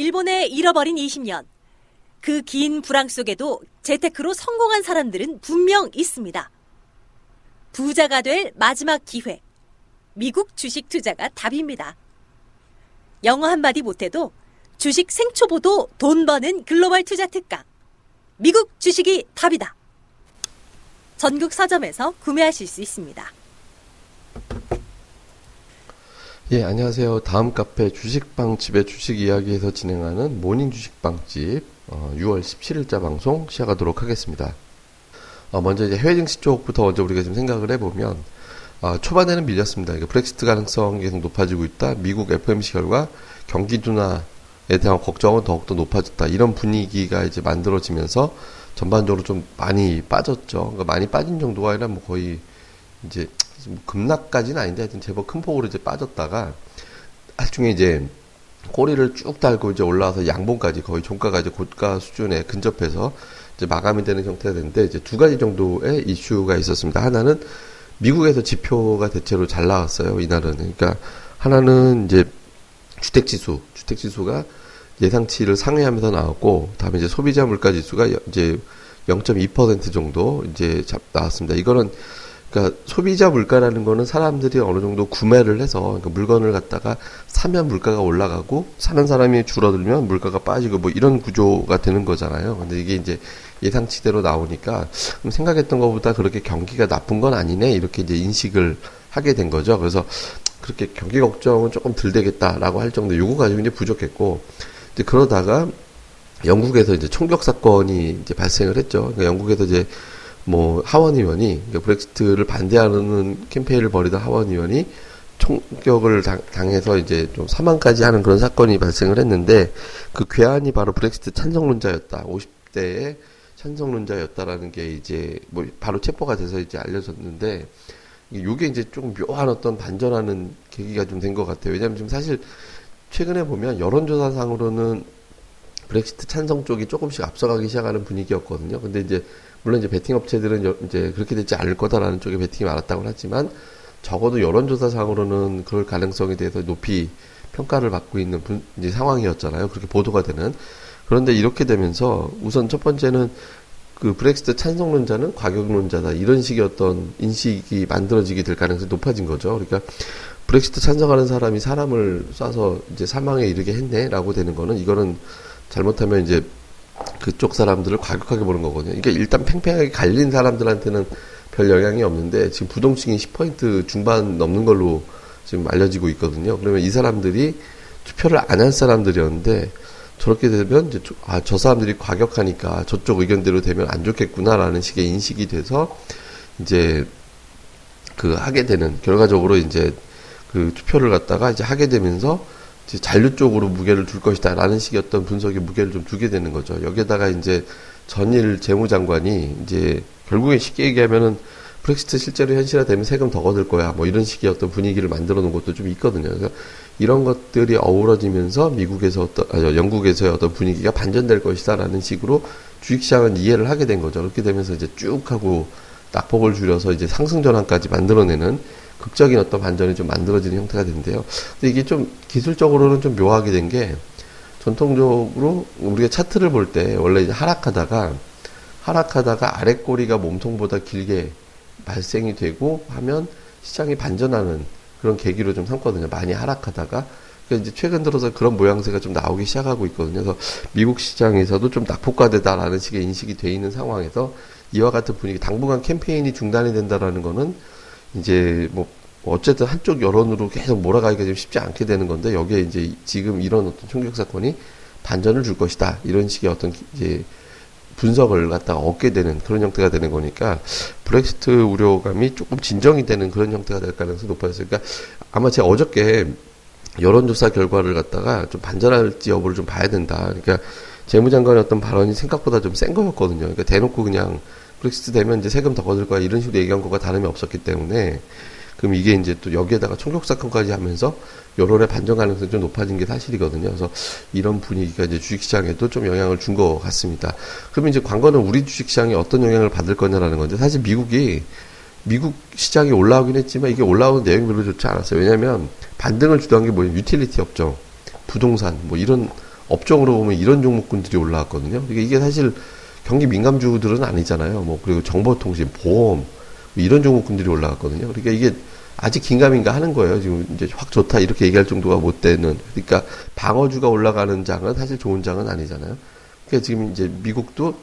일본에 잃어버린 20년. 그 긴 불황 속에도 재테크로 성공한 사람들은 분명 있습니다. 부자가 될 마지막 기회. 미국 주식 투자가 답입니다. 영어 한마디 못해도 주식 생초보도 돈 버는 글로벌 투자 특강. 미국 주식이 답이다. 전국 서점에서 구매하실 수 있습니다. 예, 안녕하세요. 다음 카페 주식빵집의 주식 이야기에서 진행하는 모닝 주식빵집 어, 6월 17일자 방송 시작하도록 하겠습니다. 어, 먼저 이제 해외 증시 쪽부터 먼저 우리가 좀 생각을 해보면 어, 초반에는 밀렸습니다. 그러니까 브렉시트 가능성이 계속 높아지고 있다. 미국 FOMC 결과 경기 둔화에 대한 걱정은 더욱더 높아졌다. 이런 분위기가 이제 만들어지면서 전반적으로 좀 많이 빠졌죠. 그러니까 많이 빠진 정도가 아니라 뭐 거의 이제 뭐 급락까지는 아닌데 하여튼 제법 큰 폭으로 이제 빠졌다가 나중에 이제 꼬리를 쭉 달고 이제 올라와서 양봉까지 거의 종가까지 고가 수준에 근접해서 이제 마감이 되는 형태가 됐는데 이제 두 가지 정도의 이슈가 있었습니다. 하나는 미국에서 지표가 대체로 잘 나왔어요. 이날은 그러니까 하나는 이제 주택 지수, 주택 지수가 예상치를 상회하면서 나왔고, 다음에 이제 소비자 물가 지수가 이제 0.2% 정도 이제 나왔습니다. 이거는 그러니까 소비자 물가라는 거는 사람들이 어느 정도 구매를 해서 그러니까 물건을 갖다가 사면 물가가 올라가고 사는 사람이 줄어들면 물가가 빠지고 뭐 이런 구조가 되는 거잖아요. 근데 이게 이제 예상치대로 나오니까 생각했던 것보다 그렇게 경기가 나쁜 건 아니네 이렇게 이제 인식을 하게 된 거죠. 그래서 그렇게 경기 걱정은 조금 들 되겠다라고 할 정도 요거 가지고 이제 부족했고 이제 그러다가 영국에서 이제 총격 사건이 이제 발생을 했죠. 그러니까 영국에서 이제 뭐 하원 의원이 그러니까 브렉시트를 반대하는 캠페인을 벌이던 하원 의원이 총격을 당, 해서 이제 좀 사망까지 하는 그런 사건이 발생을 했는데 그 괴한이 바로 브렉시트 찬성론자였다. 50대의 찬성론자였다라는 게 이제 뭐 바로 체포가 돼서 이제 알려졌는데 이게 이제 조금 묘한 어떤 반전하는 계기가 좀 된 것 같아요. 왜냐하면 지금 사실 최근에 보면 여론조사상으로는 브렉시트 찬성 쪽이 조금씩 앞서가기 시작하는 분위기였거든요. 근데 이제 물론 이제 베팅 업체들은 이제 그렇게 되지 않을 거다라는 쪽에 베팅이 많았다고 하지만 적어도 여론조사상으로는 그럴 가능성에 대해서 높이 평가를 받고 있는 분, 이제 상황이었잖아요. 그렇게 보도가 되는. 그런데 이렇게 되면서 우선 첫 번째는 그 브렉시트 찬성론자는 과격론자다 이런 식의 어떤 인식이 만들어지게 될 가능성이 높아진 거죠. 그러니까 브렉시트 찬성하는 사람이 사람을 쏴서 이제 사망에 이르게 했네라고 되는 거는 이거는 잘못하면 이제 그쪽 사람들을 과격하게 보는 거거든요. 그러니까 일단 팽팽하게 갈린 사람들한테는 별 영향이 없는데 지금 부동층이 10% 중반 넘는 걸로 지금 알려지고 있거든요. 그러면 이 사람들이 투표를 안 한 사람들이었는데 저렇게 되면 이제 아, 저 사람들이 과격하니까 저쪽 의견대로 되면 안 좋겠구나라는 식의 인식이 돼서 이제 그 하게 되는 결과적으로 이제 그 투표를 갖다가 이제 하게 되면서 잔류 쪽으로 무게를 둘 것이다라는 식의 어떤 분석에 무게를 좀 두게 되는 거죠. 여기에다가 이제 전일 재무장관이 이제 결국에 쉽게 얘기하면은 브렉시트 실제로 현실화되면 세금 더 거둘 거야. 뭐 이런 식의 어떤 분위기를 만들어 놓은 것도 좀 있거든요. 그래서 이런 것들이 어우러지면서 미국에서 어떤, 아니, 영국에서의 어떤 분위기가 반전될 것이다라는 식으로 주식시장은 이해를 하게 된 거죠. 그렇게 되면서 이제 쭉 하고 낙폭을 줄여서 이제 상승 전환까지 만들어내는 극적인 어떤 반전이 좀 만들어지는 형태가 되는데요. 근데 이게 좀 기술적으로는 좀 묘하게 된 게 전통적으로 우리가 차트를 볼 때 원래 이제 하락하다가 하락하다가 아래 꼬리가 몸통보다 길게 발생이 되고 하면 시장이 반전하는 그런 계기로 좀 삼거든요. 많이 하락하다가 그러니까 이제 최근 들어서 그런 모양새가 좀 나오기 시작하고 있거든요. 그래서 미국 시장에서도 좀 낙폭과되다라는 식의 인식이 돼 있는 상황에서 이와 같은 분위기, 당분간 캠페인이 중단이 된다라는 거는 이제 뭐 어쨌든 한쪽 여론으로 계속 몰아가기가 좀 쉽지 않게 되는 건데 여기에 이제 지금 이런 어떤 총격 사건이 반전을 줄 것이다 이런 식의 어떤 이제 분석을 갖다가 얻게 되는 그런 형태가 되는 거니까 브렉시트 우려감이 조금 진정이 되는 그런 형태가 될 가능성이 높아졌어요. 그러니까 아마 제가 어저께 여론조사 결과를 갖다가 좀 반전할지 여부를 좀 봐야 된다. 그러니까 재무장관의 어떤 발언이 생각보다 좀 센 거였거든요. 그러니까 대놓고 그냥 브렉시트 되면 이제 세금 더 거둘 거야 이런 식으로 얘기한 거가 다름이 없었기 때문에 그럼 이게 이제 또 여기에다가 총격 사건까지 하면서 여론의 반전 가능성이 좀 높아진 게 사실이거든요. 그래서 이런 분위기가 이제 주식시장에도 좀 영향을 준 것 같습니다. 그러면 이제 관건은 우리 주식시장이 어떤 영향을 받을 거냐라는 건데 사실 미국이 미국 시장이 올라오긴 했지만 이게 올라오는 내용이 별로 좋지 않았어요. 왜냐하면 반등을 주도한 게 뭐예요? 유틸리티 업종, 부동산 뭐 이런 업종으로 보면 이런 종목군들이 올라왔거든요. 그러니까 이게 사실 경기 민감주들은 아니잖아요. 뭐 그리고 정보통신, 보험 뭐 이런 종목군들이 올라왔거든요. 그러니까 이게 아직 긴가민가 하는 거예요. 지금 이제 확 좋다 이렇게 얘기할 정도가 못 되는. 그러니까 방어주가 올라가는 장은 사실 좋은 장은 아니잖아요. 그러니까 지금 이제 미국도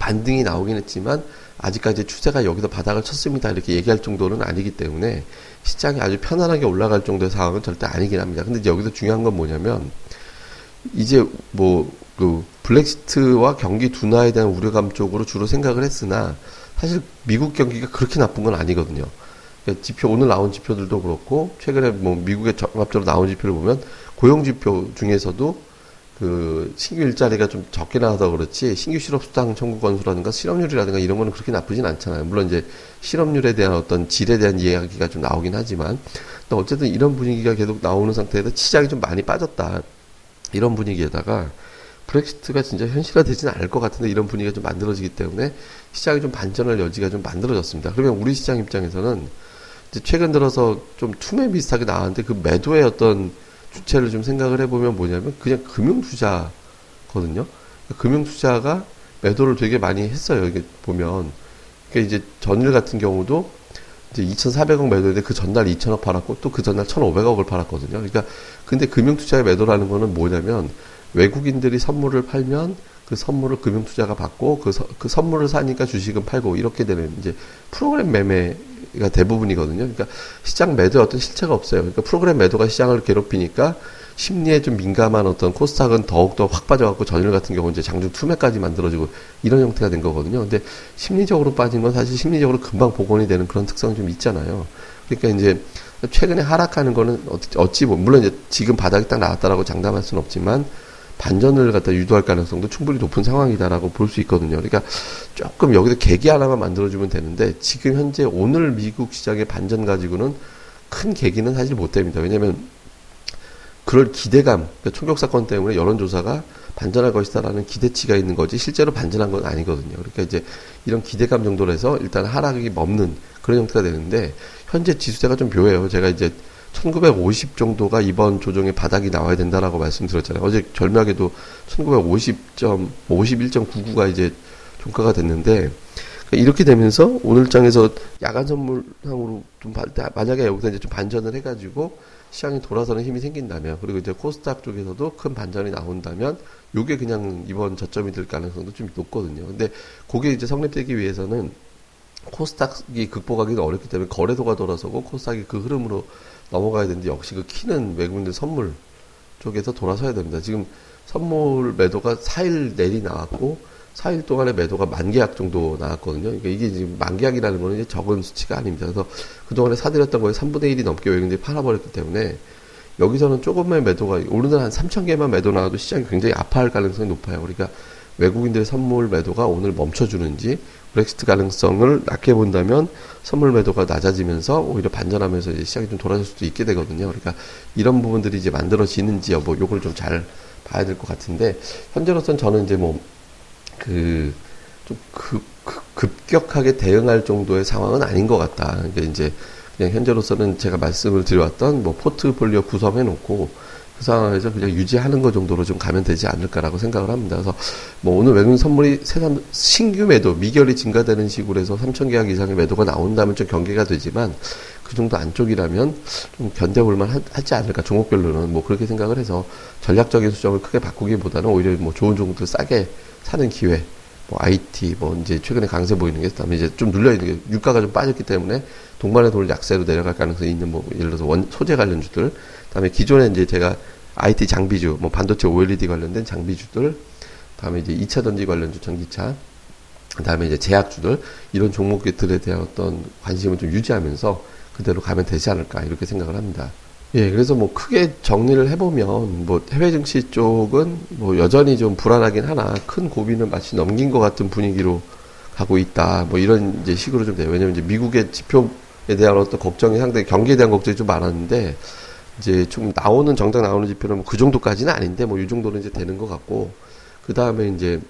반등이 나오긴 했지만 아직까지 추세가 여기서 바닥을 쳤습니다. 이렇게 얘기할 정도는 아니기 때문에 시장이 아주 편안하게 올라갈 정도의 상황은 절대 아니긴 합니다. 근데 이제 여기서 중요한 건 뭐냐면 이제 뭐 그 블랙시트와 경기 둔화에 대한 우려감 쪽으로 주로 생각을 했으나 사실 미국 경기가 그렇게 나쁜 건 아니거든요. 그러니까 지표 오늘 나온 지표들도 그렇고 최근에 뭐 미국의 종합적으로 나온 지표를 보면 고용 지표 중에서도 그 신규 일자리가 좀 적게 나와서 그렇지 신규 실업 수당 청구 건수라든가 실업률이라든가 이런 거는 그렇게 나쁘진 않잖아요. 물론 이제 실업률에 대한 어떤 질에 대한 이야기가 좀 나오긴 하지만 또 어쨌든 이런 분위기가 계속 나오는 상태에서 시장이 좀 많이 빠졌다. 이런 분위기에다가 브렉시트가 진짜 현실화되지는 않을 것 같은데 이런 분위기가 좀 만들어지기 때문에 시장이 좀 반전할 여지가 좀 만들어졌습니다. 그러면 우리 시장 입장에서는 최근 들어서 좀 투매 비슷하게 나왔는데 그 매도의 어떤 주체를 좀 생각을 해보면 뭐냐면 그냥 금융 투자거든요. 그러니까 금융 투자가 매도를 되게 많이 했어요. 이게 보면. 그러니까 이제 전일 같은 경우도 이제 2,400억 매도인데 그 전날 2,000억 팔았고 또 그 전날 1,500억을 팔았거든요. 그러니까 근데 금융 투자의 매도라는 거는 뭐냐면 외국인들이 선물을 팔면 그 선물을 금융 투자가 받고 그, 서, 그 선물을 사니까 주식은 팔고 이렇게 되는 이제 프로그램 매매 가 대부분이거든요. 그러니까 시장 매도에 어떤 실체가 없어요. 그러니까 프로그램 매도가 시장을 괴롭히니까 심리에 좀 민감한 어떤 코스닥은 더욱더 확 빠져갖고 전일 같은 경우 이제 장중 투매까지 만들어지고 이런 형태가 된 거거든요. 근데 심리적으로 빠진 건 사실 심리적으로 금방 복원이 되는 그런 특성이 좀 있잖아요. 그러니까 이제 최근에 하락하는 거는 어찌 보면 물론 이제 지금 바닥이 딱 나왔다라고 장담할 수는 없지만 반전을 갖다 유도할 가능성도 충분히 높은 상황이다라고 볼 수 있거든요. 그러니까 조금 여기서 계기 하나만 만들어주면 되는데 지금 현재 오늘 미국 시장의 반전 가지고는 큰 계기는 사실 못 됩니다. 왜냐하면 그럴 기대감, 그러니까 총격 사건 때문에 여론조사가 반전할 것이다라는 기대치가 있는 거지 실제로 반전한 건 아니거든요. 그러니까 이제 이런 기대감 정도로 해서 일단 하락이 멈는 그런 형태가 되는데 현재 지수대가 좀 묘해요. 제가 이제 1950 정도가 이번 조정의 바닥이 나와야 된다라고 말씀드렸잖아요. 어제 절묘하게도 1950점, 51.99가 이제 종가가 됐는데 이렇게 되면서 오늘 장에서 야간 선물상으로 좀 만약에 여기서 이제 좀 반전을 해가지고 시장이 돌아서는 힘이 생긴다면 그리고 이제 코스닥 쪽에서도 큰 반전이 나온다면 요게 그냥 이번 저점이 될 가능성도 좀 높거든요. 근데 그게 이제 성립되기 위해서는 코스닥이 극복하기가 어렵기 때문에 거래소가 돌아서고 코스닥이 그 흐름으로 넘어가야 되는데 역시 그 키는 외국인들 선물 쪽에서 돌아서야 됩니다. 지금 선물 매도가 4일 내리 나왔고 4일 동안의 매도가 만 계약 정도 나왔거든요. 그러니까 이게 지금 만 계약이라는 거는 이제 적은 수치가 아닙니다. 그래서 그동안에 사들였던 거에 3분의 1이 넘게 외국인들이 팔아버렸기 때문에 여기서는 조금만 매도가 오늘은 한 3천 개만 매도 나와도 시장이 굉장히 아파할 가능성이 높아요. 그러니까 외국인들의 선물 매도가 오늘 멈춰주는지 브렉시트 가능성을 낮게 본다면 선물 매도가 낮아지면서 오히려 반전하면서 이제 시장이 좀 돌아설 수도 있게 되거든요. 그러니까 이런 부분들이 이제 만들어지는지 여부 요걸 좀 잘 봐야 될 것 같은데 현재로서는 저는 이제 뭐 그좀 그, 그, 급격하게 대응할 정도의 상황은 아닌 것 같다. 그러니까 이제 그냥 현재로서는 제가 말씀을 드려왔던 뭐 포트폴리오 구성해 놓고 그 상황에서 그냥 유지하는 것 정도로 좀 가면 되지 않을까라고 생각을 합니다. 그래서 뭐 오늘 외국인 선물이 새삼 신규 매도 미결이 증가되는 식으로 해서 3천 계약 이상의 매도가 나온다면 좀 경계가 되지만 그 정도 안쪽이라면 좀 견뎌볼만 하지 않을까 종목별로는 뭐 그렇게 생각을 해서 전략적인 수정을 크게 바꾸기보다는 오히려 뭐 좋은 종목들 싸게 사는 기회 뭐 IT 뭐 이제 최근에 강세 보이는 게 그다음에 이제 좀 눌려 있는 게 유가가 좀 빠졌기 때문에 동반의 돌 약세로 내려갈 가능성이 있는 뭐 예를 들어서 원 소재 관련 주들 그다음에 기존에 이제 제가 IT 장비주, 뭐 반도체 OLED 관련된 장비주들, 다음에 이제 2차 전지 관련주 전기차, 그다음에 이제 제약주들 이런 종목들에 대한 어떤 관심을 좀 유지하면서 그대로 가면 되지 않을까 이렇게 생각을 합니다. 예, 그래서 뭐 크게 정리를 해보면 뭐 해외 증시 쪽은 뭐 여전히 좀 불안하긴 하나 큰 고비는 마치 넘긴 것 같은 분위기로 가고 있다. 뭐 이런 이제 식으로 좀 돼요. 왜냐면 이제 미국의 지표에 대한 어떤 걱정이 상당히 경기에 대한 걱정이 좀 많았는데 이제 좀 나오는 정작 나오는 지표는 뭐 그 정도까지는 아닌데 뭐 이 정도는 이제 되는 것 같고 그 다음에 이제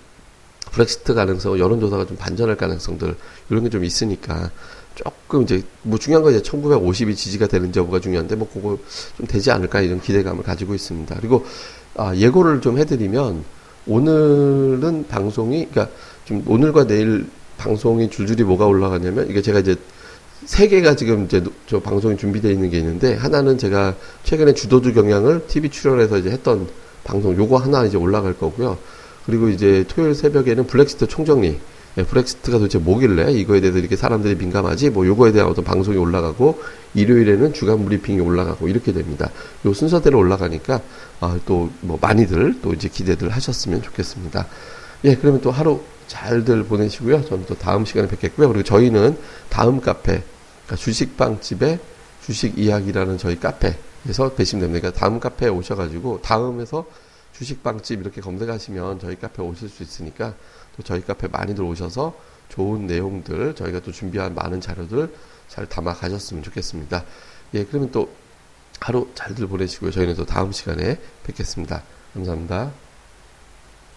브렉시트 가능성, 여론조사가 좀 반전할 가능성들 이런 게 좀 있으니까 조금 이제 뭐 중요한 건 이제 1950이 지지가 되는지 여부가 중요한데 뭐 그거 좀 되지 않을까 이런 기대감을 가지고 있습니다. 그리고 아, 예고를 좀 해드리면 오늘은 방송이 그러니까 좀 오늘과 내일 방송이 줄줄이 뭐가 올라가냐면 이게 제가 이제 세 개가 지금 이제 저 방송이 준비되어 있는 게 있는데 하나는 제가 최근에 주도주 경향을 TV 출연해서 이제 했던 방송 요거 하나 이제 올라갈 거고요. 그리고 이제 토요일 새벽에는 블랙시트 총정리 예, 브렉시트가 도대체 뭐길래 이거에 대해서 이렇게 사람들이 민감하지? 뭐 요거에 대한 어떤 방송이 올라가고 일요일에는 주간 브리핑이 올라가고 이렇게 됩니다. 요 순서대로 올라가니까 아, 또뭐 많이들 또 이제 기대들 하셨으면 좋겠습니다. 예, 그러면 또 하루 잘들 보내시고요. 저는 또 다음 시간에 뵙겠고요. 그리고 저희는 다음 카페 그러니까 주식빵집의 주식 이야기라는 저희 카페에서 뵈시면 됩니다. 그러니까 다음 카페에 오셔가지고 다음에서 주식빵집 이렇게 검색하시면 저희 카페 오실 수 있으니까 또 저희 카페 많이들 오셔서 좋은 내용들 저희가 또 준비한 많은 자료들 잘 담아 가셨으면 좋겠습니다. 예, 그러면 또 하루 잘들 보내시고요. 저희는 또 다음 시간에 뵙겠습니다. 감사합니다.